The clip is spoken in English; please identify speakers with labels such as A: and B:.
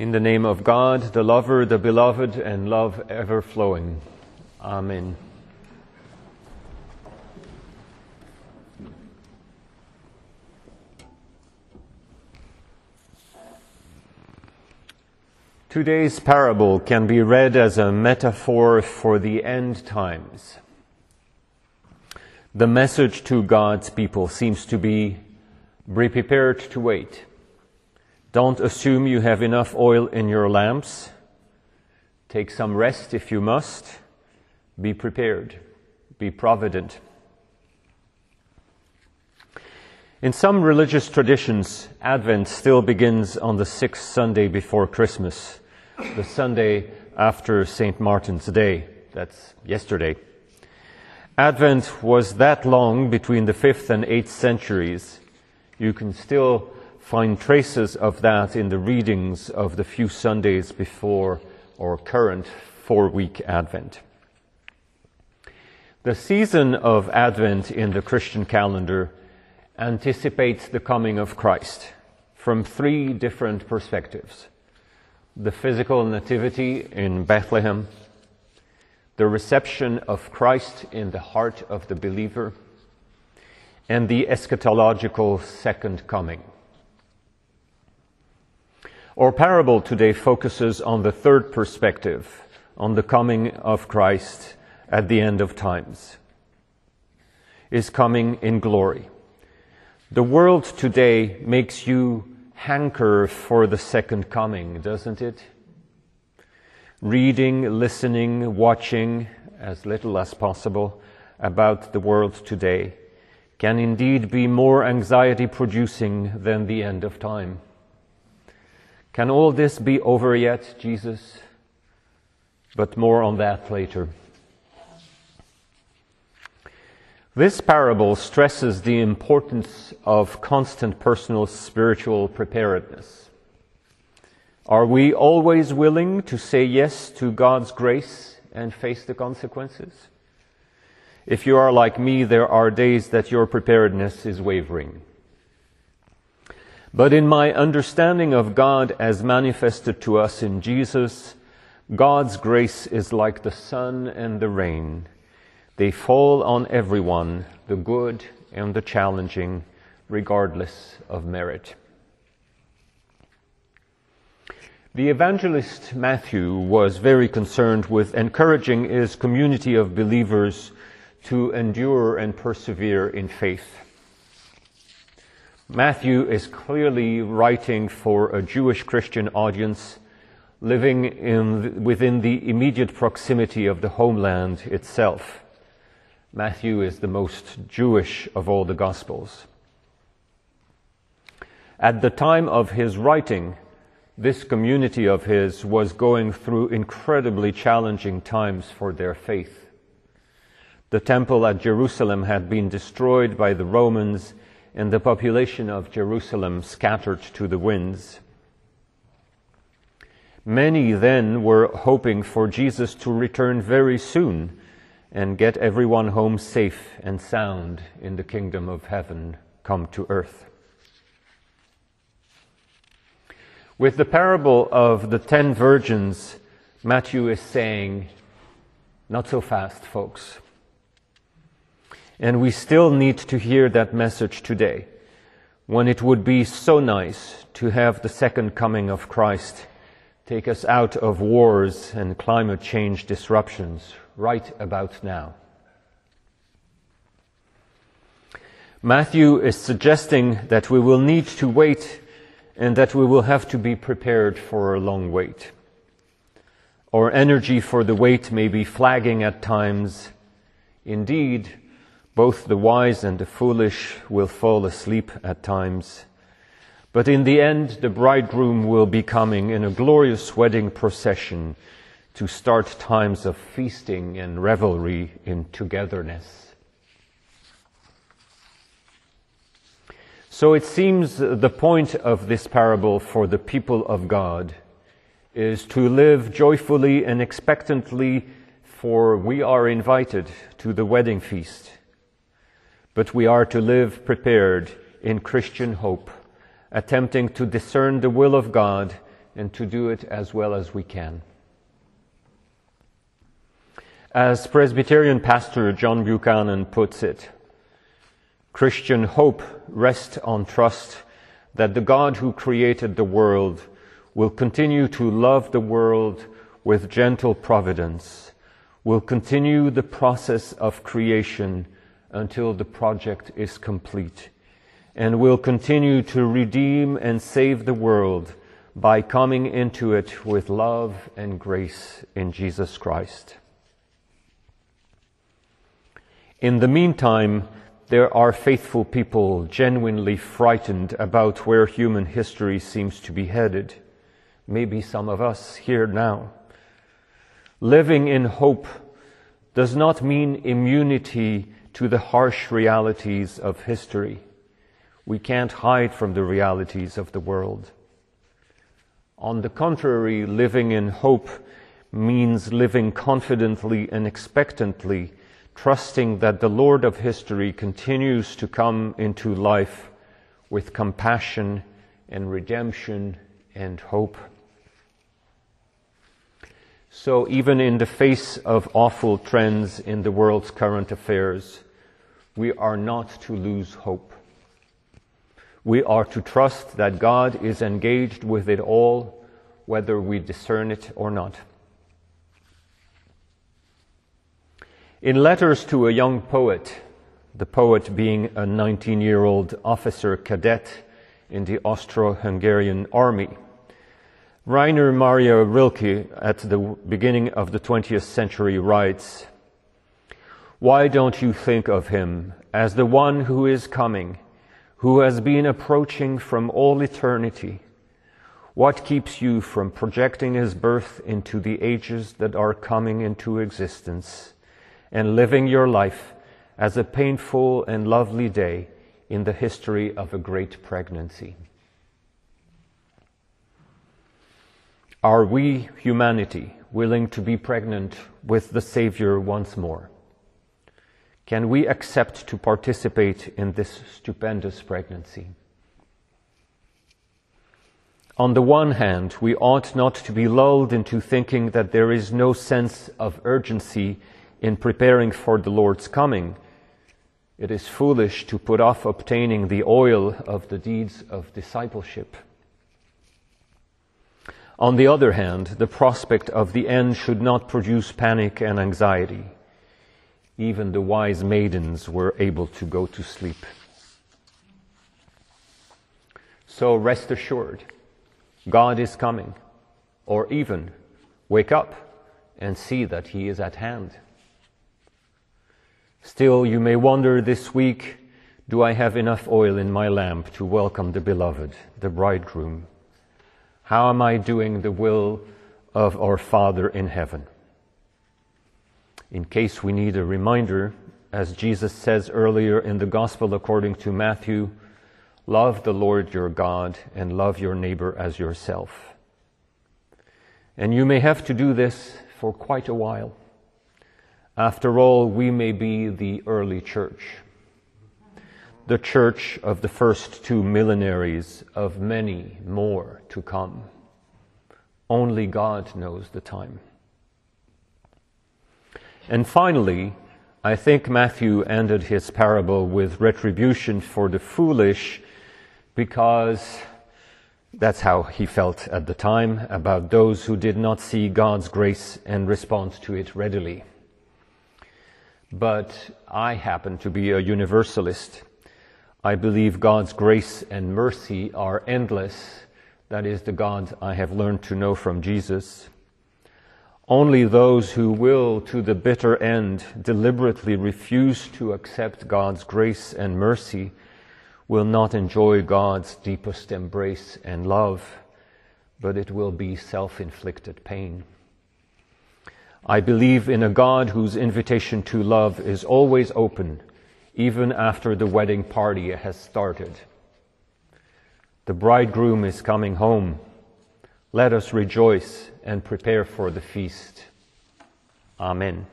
A: In the name of God, the lover, the beloved, and love ever flowing. Amen. Today's parable can be read as a metaphor for the end times. The message to God's people seems to be be prepared to wait. Don't assume you have enough oil in your lamps. Take some rest if you must. Be prepared. Be provident. In some religious traditions, Advent still begins on the sixth Sunday before Christmas, the Sunday after St. Martin's Day. That's yesterday. Advent was that long between the fifth and eighth centuries. You can still find traces of that in the readings of the few Sundays before our current four week Advent. The season of Advent in the Christian calendar anticipates the coming of Christ from three different perspectives. The physical nativity in Bethlehem, the reception of Christ in the heart of the believer, and the eschatological second coming. Our parable today focuses on the third perspective, on the coming of Christ at the end of times. Is coming in glory. The world today makes you hanker for the second coming, doesn't it? Reading, listening, watching as little as possible about the world today can indeed be more anxiety producing than the end of time. Can all this be over yet, Jesus? But more on that later. This parable stresses the importance of constant personal spiritual preparedness. Are we always willing to say yes to God's grace and face the consequences? If you are like me, there are days that your preparedness is wavering. But in my understanding of God as manifested to us in Jesus, God's grace is like the sun and the rain. They fall on everyone, the good and the challenging, regardless of merit. The evangelist Matthew was very concerned with encouraging his community of believers to endure and persevere in faith. Matthew is clearly writing for a Jewish Christian audience living in, within the immediate proximity of the homeland itself. Matthew is the most Jewish of all the Gospels. At the time of his writing, this community of his was going through incredibly challenging times for their faith. The temple at Jerusalem had been destroyed by the Romans and the population of Jerusalem scattered to the winds. Many then were hoping for Jesus to return very soon and get everyone home safe and sound in the kingdom of heaven come to earth. With the parable of the ten virgins, Matthew is saying, not so fast, folks. And we still need to hear that message today, when it would be so nice to have the second coming of Christ take us out of wars and climate change disruptions right about now. Matthew is suggesting that we will need to wait and that we will have to be prepared for a long wait. Our energy for the wait may be flagging at times. Indeed, both the wise and the foolish will fall asleep at times. But in the end, the bridegroom will be coming in a glorious wedding procession to start times of feasting and revelry in togetherness. So it seems the point of this parable for the people of God is to live joyfully and expectantly, for we are invited to the wedding feast but we are to live prepared in Christian hope, attempting to discern the will of God and to do it as well as we can. As Presbyterian pastor John Buchanan puts it, Christian hope rests on trust that the God who created the world will continue to love the world with gentle providence, will continue the process of creation until the project is complete, and will continue to redeem and save the world by coming into it with love and grace in Jesus Christ. In the meantime, there are faithful people genuinely frightened about where human history seems to be headed. Maybe some of us here now. Living in hope does not mean immunity to the harsh realities of history. We can't hide from the realities of the world. On the contrary, living in hope means living confidently and expectantly trusting that the Lord of history continues to come into life with compassion and redemption and hope. So, even in the face of awful trends in the world's current affairs, we are not to lose hope. We are to trust that God is engaged with it all, whether we discern it or not. In letters to a young poet, the poet being a 19 year old officer cadet in the Austro Hungarian army, Rainer Maria Rilke at the beginning of the 20th century writes, Why don't you think of him as the one who is coming, who has been approaching from all eternity? What keeps you from projecting his birth into the ages that are coming into existence? and living your life as a painful and lovely day in the history of a great pregnancy. Are we, humanity, willing to be pregnant with the Savior once more? Can we accept to participate in this stupendous pregnancy? On the one hand, we ought not to be lulled into thinking that there is no sense of urgency in preparing for the Lord's coming, it is foolish to put off obtaining the oil of the deeds of discipleship. On the other hand, the prospect of the end should not produce panic and anxiety. Even the wise maidens were able to go to sleep. So rest assured, God is coming, or even wake up and see that He is at hand. Still, you may wonder this week do I have enough oil in my lamp to welcome the beloved, the bridegroom? How am I doing the will of our Father in heaven? In case we need a reminder, as Jesus says earlier in the Gospel according to Matthew, love the Lord your God and love your neighbor as yourself. And you may have to do this for quite a while. After all, we may be the early church, the church of the first two millenaries, of many more to come. Only God knows the time. And finally, I think Matthew ended his parable with retribution for the foolish because that's how he felt at the time about those who did not see God's grace and respond to it readily but I happen to be a universalist. I believe God's grace and mercy are endless. That is the God I have learned to know from Jesus. Only those who will, to the bitter end, deliberately refuse to accept God's grace and mercy will not enjoy God's deepest embrace and love, but it will be self inflicted pain. I believe in a God whose invitation to love is always open, even after the wedding party has started. The bridegroom is coming home. Let us rejoice and prepare for the feast. Amen.